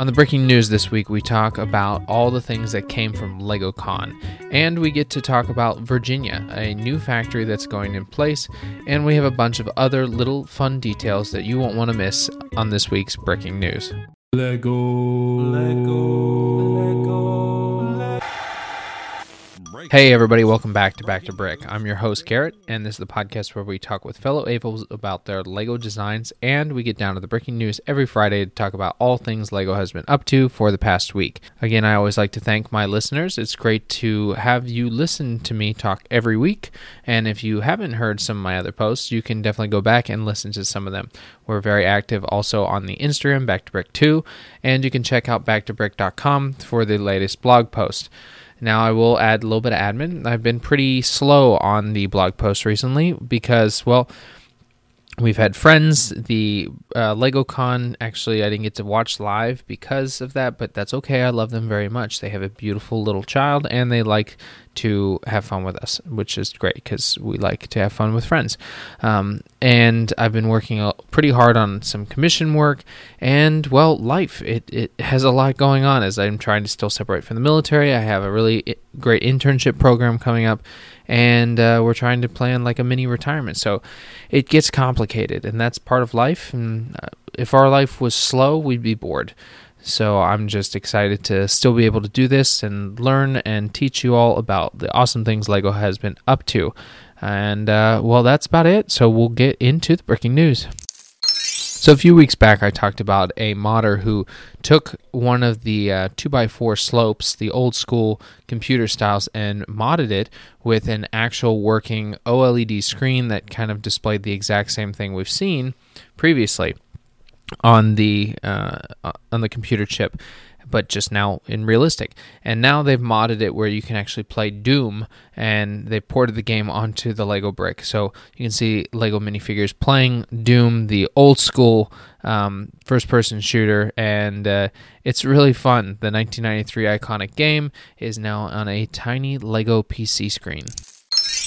On the Bricking News this week, we talk about all the things that came from LegoCon, and we get to talk about Virginia, a new factory that's going in place, and we have a bunch of other little fun details that you won't want to miss on this week's Bricking News. Lego. Lego. Hey, everybody, welcome back to Back to Brick. I'm your host, Garrett, and this is the podcast where we talk with fellow AFOLs about their LEGO designs, and we get down to the Bricking News every Friday to talk about all things LEGO has been up to for the past week. Again, I always like to thank my listeners. It's great to have you listen to me talk every week, and if you haven't heard some of my other posts, you can definitely go back and listen to some of them. We're very active also on the Instagram, Back to Brick 2, and you can check out backtobrick.com for the latest blog post. Now, I will add a little bit of admin. I've been pretty slow on the blog posts recently because, well, we've had friends. The uh, LegoCon, actually, I didn't get to watch live because of that, but that's okay. I love them very much. They have a beautiful little child and they like to have fun with us, which is great because we like to have fun with friends. Um, and I've been working pretty hard on some commission work, and well, life it it has a lot going on as I'm trying to still separate from the military. I have a really great internship program coming up, and uh, we're trying to plan like a mini retirement. So it gets complicated, and that's part of life. And uh, if our life was slow, we'd be bored. So I'm just excited to still be able to do this and learn and teach you all about the awesome things LEGO has been up to. And uh, well, that's about it. So we'll get into the Bricking News. So a few weeks back, I talked about a modder who took one of the uh, 2x4 slopes, the old school computer styles, and modded it with an actual working OLED screen that kind of displayed the exact same thing we've seen previously on the uh, on the computer chip, but just now in realistic. And now they've modded it where you can actually play Doom, and they ported the game onto the Lego brick. So you can see Lego minifigures playing Doom, the old school um, first person shooter, and uh, it's really fun. The 1993 iconic game is now on a tiny Lego PC screen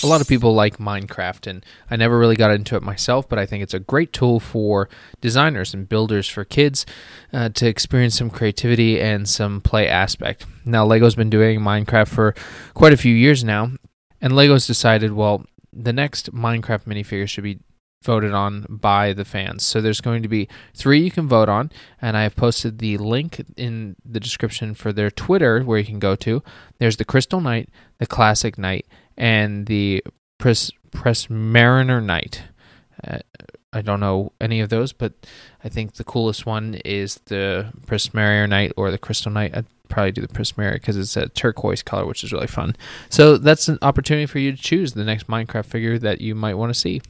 a lot of people like Minecraft, and I never really got into it myself, but I think it's a great tool for designers and builders for kids uh, to experience some creativity and some play aspect. Now, LEGO's been doing Minecraft for quite a few years now, and LEGO's decided, well, the next Minecraft minifigure should be voted on by the fans. So there's going to be three you can vote on, and I have posted the link in the description for their Twitter where you can go to. There's the Crystal Knight, the Classic Knight, and the Press Prismariner Knight. Uh, I don't know any of those, but I think the coolest one is the Prismariner Knight or the Crystal Knight. I'd probably do the Prismariner because it's a turquoise color, which is really fun. So that's an opportunity for you to choose the next Minecraft figure that you might want to see.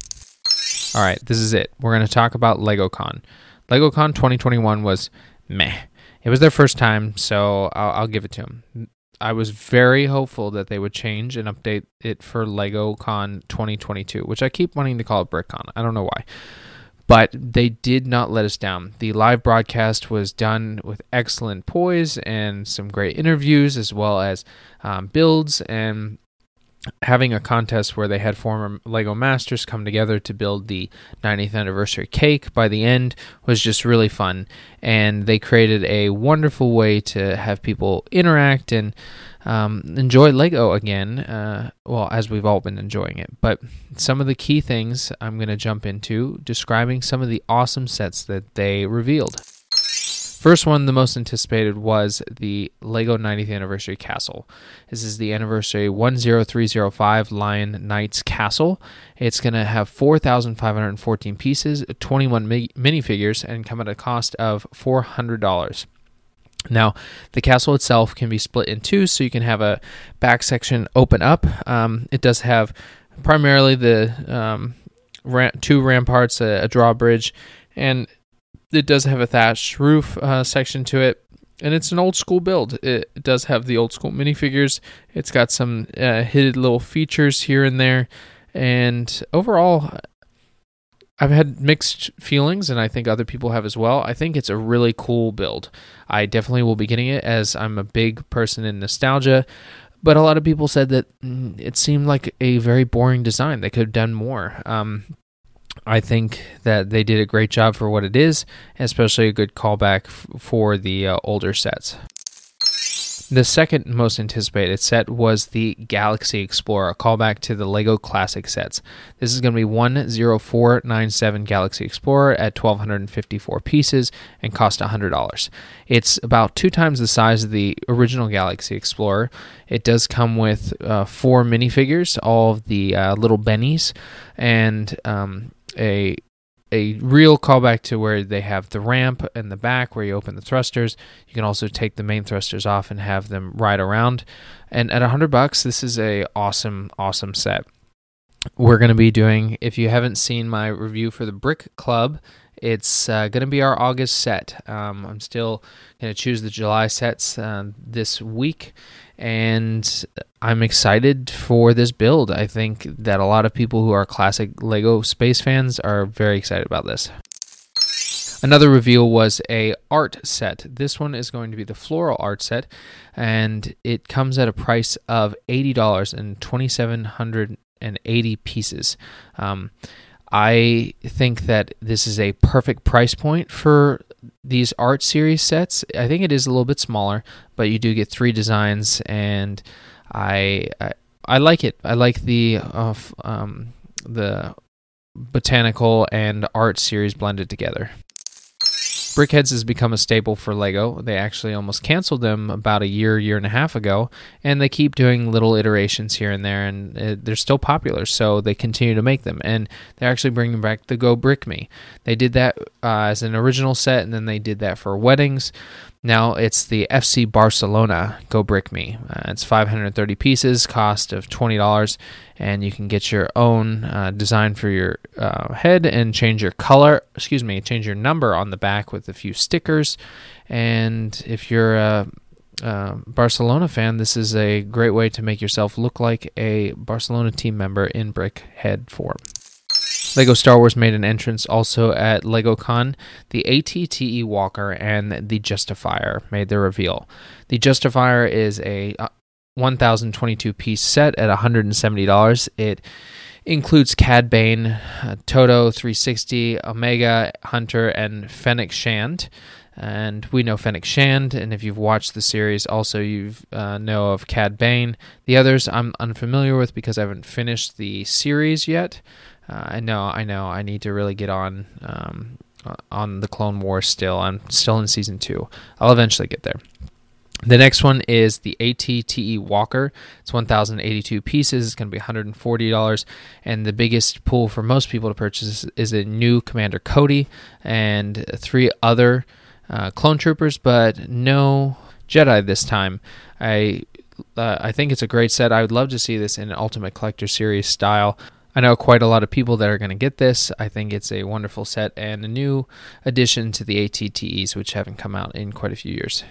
All right, this is it. We're going to talk about LegoCon. LegoCon 2021 was meh. It was their first time, so I'll, I'll give it to them. I was very hopeful that they would change and update it for LegoCon 2022, which I keep wanting to call it BrickCon. I don't know why. But they did not let us down. The live broadcast was done with excellent poise and some great interviews, as well as um, builds and having a contest where they had former Lego masters come together to build the 90th anniversary cake by the end was just really fun. And they created a wonderful way to have people interact and um, enjoy Lego again. Uh, well, as we've all been enjoying it. But some of the key things I'm going to jump into describing some of the awesome sets that they revealed. First one, the most anticipated, was the LEGO 90th Anniversary Castle. This is the Anniversary 10305 Lion Knights Castle. It's going to have 4,514 pieces, 21 mi- minifigures, and come at a cost of $400. Now, the castle itself can be split in two, so you can have a back section open up. Um, it does have primarily the um, two ramparts, a, a drawbridge, and it does have a thatched roof uh, section to it, and it's an old school build. It, does have the old school minifigures. It's got some uh, hidden little features here and there, and overall, I've had mixed feelings, and I think other people have as well. I think it's a really cool build. I definitely will be getting it as I'm a big person in nostalgia. But a lot of people said that mm, it seemed like a very boring design. They could have done more. Um, I think that they did a great job for what it is, especially a good callback f- for the uh, older sets. The second most anticipated set was the Galaxy Explorer, a callback to the LEGO Classic sets. This is going to be 10497 Galaxy Explorer at 1254 pieces and cost $100. It's about two times the size of the original Galaxy Explorer. It does come with uh, four minifigures, all of the uh, little bennies, and um, a a real callback to where they have the ramp in the back where you open the thrusters. You can also take the main thrusters off and have them ride around. And at 100 bucks, this is a awesome awesome set. We're going to be doing if you haven't seen my review for the Brick Club, it's uh, going to be our August set. Um, I'm still going to choose the July sets uh, this week and I'm excited for this build. I think that a lot of people who are classic Lego space fans are very excited about this. Another reveal was a art set. This one is going to be the floral art set, and it comes at a price of eighty dollars and twenty seven hundred and eighty pieces. Um, I think that this is a perfect price point for these art series sets. I think it is a little bit smaller, but you do get three designs, and I I, I like it. I like the uh, um, the botanical and art series blended together. BrickHeadz has become a staple for Lego. They actually almost canceled them about a year, year and a half ago, and they keep doing little iterations here and there, and uh, they're still popular, so they continue to make them. And they're actually bringing back the Go Brick Me. They did that uh, as an original set, and then they did that for weddings. Now it's the FC Barcelona Go Brick Me. Uh, it's 530 pieces, cost of $20, and you can get your own uh, design for your uh, head and change your color, excuse me, change your number on the back with a few stickers. And if you're a, a Barcelona fan, this is a great way to make yourself look like a Barcelona team member in brick head form. Lego Star Wars made an entrance also at LegoCon. The AT-TE Walker and the Justifier made their reveal. The Justifier is a 1,022 piece set at $170. It includes Cad Bane, uh, Todo 360, Omega Hunter, and Fennec Shand. And we know Fennec Shand, and if you've watched the series, also you uh, know of Cad Bane. The others I'm unfamiliar with because I haven't finished the series yet. Uh, I know, I know, I need to really get on um, on the Clone Wars. Still, I'm still in season two. I'll eventually get there. The next one is the AT-TE Walker. It's 1,082 pieces. It's going to be $140. And the biggest pool for most people to purchase is a new Commander Cody and three other uh, clone troopers, but no Jedi this time. I uh, I think it's a great set. I would love to see this in an Ultimate Collector Series style. I know quite a lot of people that are going to get this. I think it's a wonderful set and a new addition to the AT-TEs, which haven't come out in quite a few years.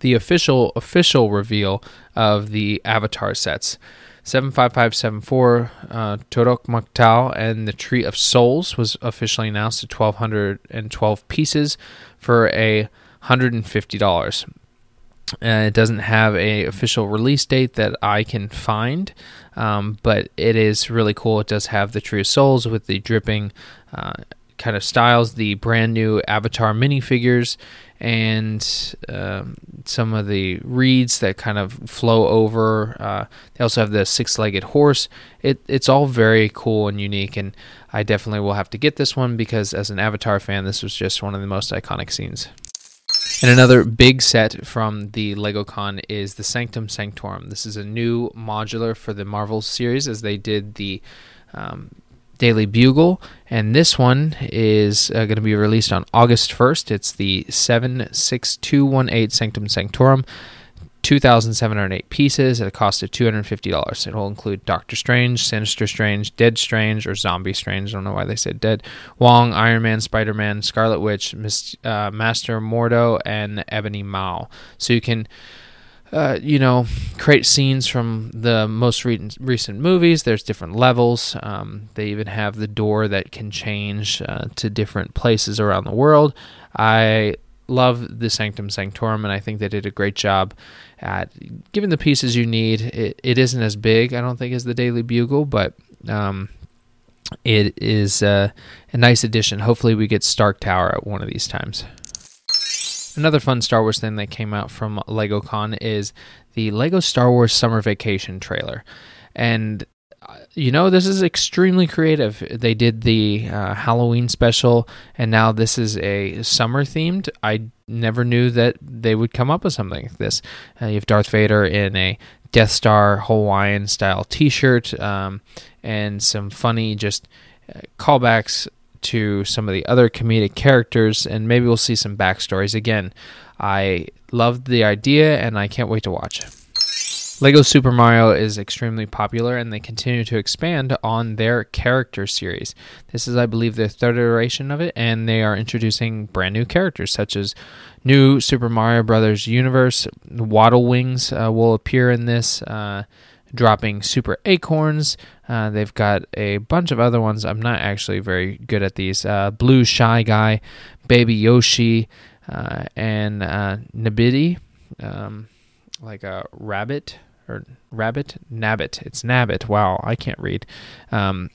The official official reveal of the Avatar sets. 75574 uh, Toruk Makto and the Tree of Souls was officially announced at 1212 pieces for a $150. Uh, it doesn't have a official release date that I can find, um, but it is really cool. It does have the True Souls with the dripping uh, kind of styles, the brand new Avatar minifigures, and um, some of the reeds that kind of flow over. Uh, they also have the six-legged horse. It, it's all very cool and unique, and I definitely will have to get this one because as an Avatar fan, this was just one of the most iconic scenes. And another big set from the LegoCon is the Sanctum Sanctorum. This is a new modular for the Marvel series as they did the um, Daily Bugle. And this one is uh, going to be released on August 1st. It's the 76218 Sanctum Sanctorum. 2,708 pieces at a cost of $250. It will include Doctor Strange, Sinister Strange, Dead Strange, or Zombie Strange. I don't know why they said dead. Wong, Iron Man, Spider Man, Scarlet Witch, uh, Master Mordo, and Ebony Maw. So you can. Uh, you know, create scenes from the most re- recent movies. There's different levels. Um, they even have the door that can change uh, to different places around the world. I love the Sanctum Sanctorum, and I think they did a great job at giving the pieces you need. It, it isn't as big, I don't think, as the Daily Bugle, but um, it is uh, a nice addition. Hopefully, we get Stark Tower at one of these times. Another fun Star Wars thing that came out from LegoCon is the Lego Star Wars Summer Vacation trailer. And you know, this is extremely creative. They did the uh, Halloween special, and now this is a summer themed. I never knew that they would come up with something like this. Uh, you have Darth Vader in a Death Star Hawaiian style t shirt, um, and some funny just uh, callbacks to some of the other comedic characters, and maybe we'll see some backstories. Again, I loved the idea, and I can't wait to watch. Lego Super Mario is extremely popular and they continue to expand on their character series. This is, I believe, their third iteration of it, and they are introducing brand new characters such as new Super Mario Brothers universe. Waddle Wings uh, will appear in this, uh, dropping Super Acorns. Uh, they've got a bunch of other ones. I'm not actually very good at these. Uh, Blue Shy Guy, Baby Yoshi, uh, and uh, Nabidi. Um, like a rabbit or rabbit? Nabbit. It's nabbit. Wow i can't read. Um,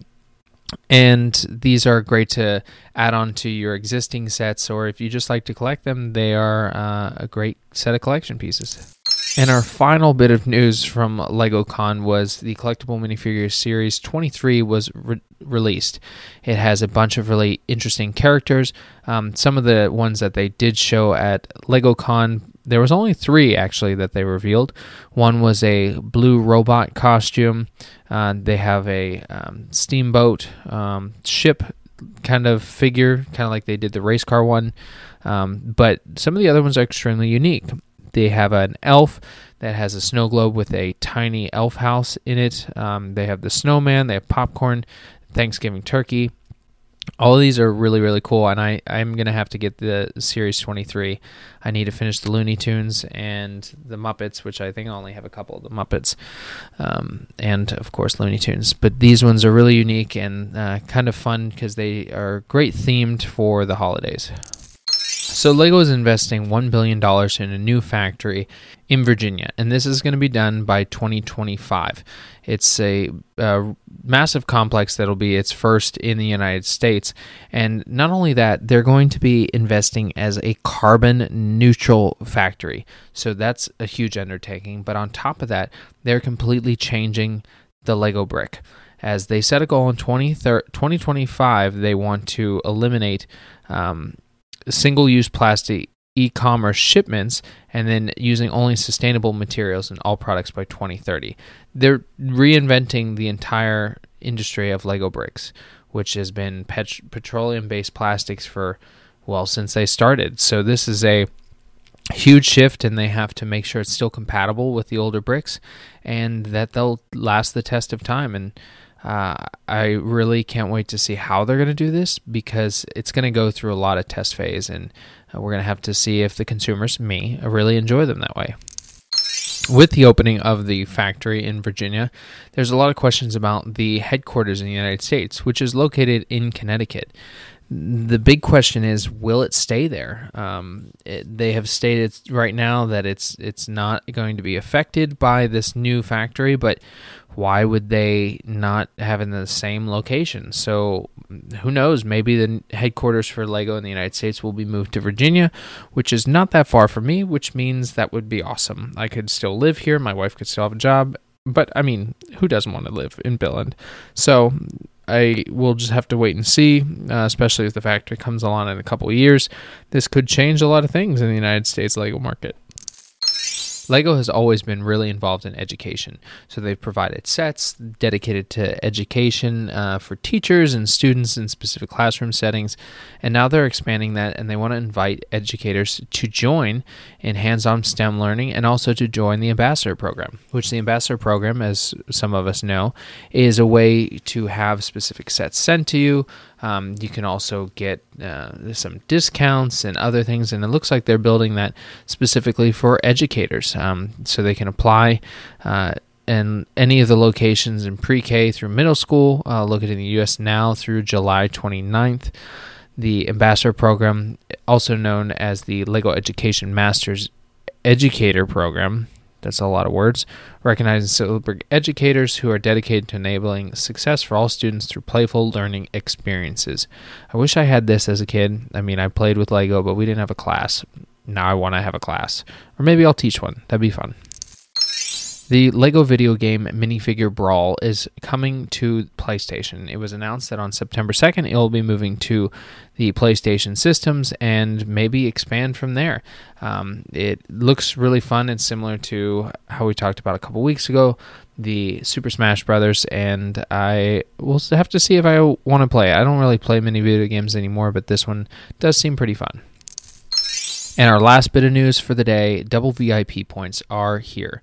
and these are great to add on to your existing sets or if you just like to collect them they are uh, a great set of collection pieces. And our final bit of news from LegoCon was the collectible minifigure series 23 was re- released. It has a bunch of really interesting characters. Um, some of the ones that they did show at LegoCon there was only three actually that they revealed. One was a blue robot costume. Uh, they have a um, steamboat um, ship kind of figure, kind of like they did the race car one. Um, but some of the other ones are extremely unique. They have an elf that has a snow globe with a tiny elf house in it. Um, they have the snowman. They have popcorn, Thanksgiving turkey all of these are really really cool and i i'm gonna have to get the series 23 i need to finish the looney tunes and the muppets which i think i only have a couple of the muppets um, and of course looney tunes. But these ones are really unique and uh, kind of fun because they are great themed for the holidays so Lego is investing $1 billion in a new factory in Virginia, and this is going to be done by 2025. It's a, a massive complex that'll be its first in the United States. And not only that, they're going to be investing as a carbon neutral factory. So that's a huge undertaking. But on top of that, they're completely changing the Lego brick. As they set a goal in 2025, they want to eliminate um, single use plastic e commerce shipments and then using only sustainable materials in all products by 2030. They're reinventing the entire industry of Lego bricks, which has been pet- petroleum based plastics for, well, since they started. So this is a huge shift and they have to make sure it's still compatible with the older bricks and that they'll last the test of time and uh, I really can't wait to see how they're going to do this because it's going to go through a lot of test phase, and uh, we're going to have to see if the consumers, me, really enjoy them that way. With the opening of the factory in Virginia, there's a lot of questions about the headquarters in the United States, which is located in Connecticut the big question is, will it stay there? Um, it, they have stated right now that it's it's not going to be affected by this new factory, but why would they not have in the same location? So who knows? Maybe the headquarters for Lego in the United States will be moved to Virginia, which is not that far from me, which means that would be awesome. I could still live here. My wife could still have a job. But I mean, who doesn't want to live in Billund? So I will just have to wait and see, uh, especially if the factory comes along in a couple years. This could change a lot of things in the United States Lego market. LEGO has always been really involved in education. So they've provided sets dedicated to education uh, for teachers and students in specific classroom settings. And now they're expanding that and they want to invite educators to join in hands on STEM learning and also to join the Ambassador Program, which the Ambassador Program, as some of us know, is a way to have specific sets sent to you um, you can also get uh, some discounts and other things, and it looks like they're building that specifically for educators, um, so they can apply. Uh, and any of the locations in pre-K through middle school, uh, located in the U.S. now through July 29th. The Ambassador Program, also known as the Lego Education Masters Educator Program, That's a lot of words. Recognizing Silberg educators who are dedicated to enabling success for all students through playful learning experiences. I wish I had this as a kid. I mean, I played with Lego, but we didn't have a class. Now I want to have a class. Or maybe I'll teach one. That'd be fun. The Lego video game Minifigure Brawl is coming to PlayStation. It was announced that on September 2nd it will be moving to the PlayStation systems and maybe expand from there. Um, it looks really fun and similar to how we talked about a couple weeks ago, the Super Smash Brothers, and I will have to see if I want to play. I don't really play many video games anymore, but this one does seem pretty fun. And our last bit of news for the day double VIP points are here.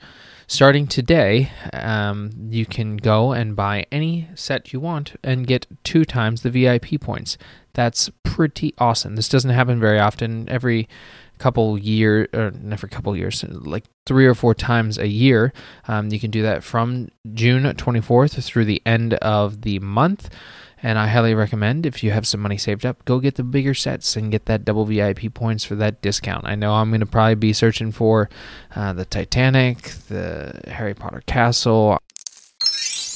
Starting today, um, you can go and buy any set you want and get two times the VIP points. That's pretty awesome. This doesn't happen very often. Every couple year or every couple years like three or four times a year um, you can do that from june 24th through the end of the month and I highly recommend if you have some money saved up, go get the bigger sets and get that double VIP points for that discount. I know I'm going to probably be searching for uh, the Titanic, the Harry Potter Castle.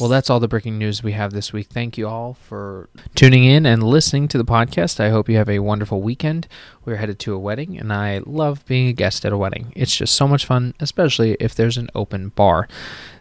Well, that's all the Bricking News we have this week. Thank you all for tuning in and listening to the podcast. I hope you have a wonderful weekend. We're headed to a wedding, and I love being a guest at a wedding. It's just so much fun, especially if there's an open bar.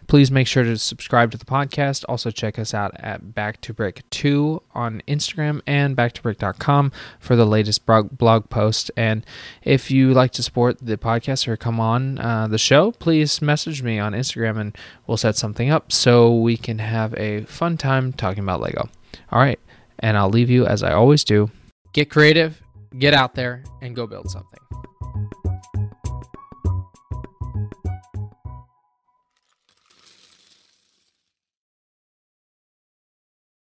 Please make sure to subscribe to the podcast. Also, check us out at Back to Brick 2 on Instagram and backtobrick.com for the latest blog post. And if you like to support the podcast or come on uh, the show, please message me on Instagram and we'll set something up so we can have a fun time talking about Lego. All right. And I'll leave you as I always do get creative, get out there, and go build something.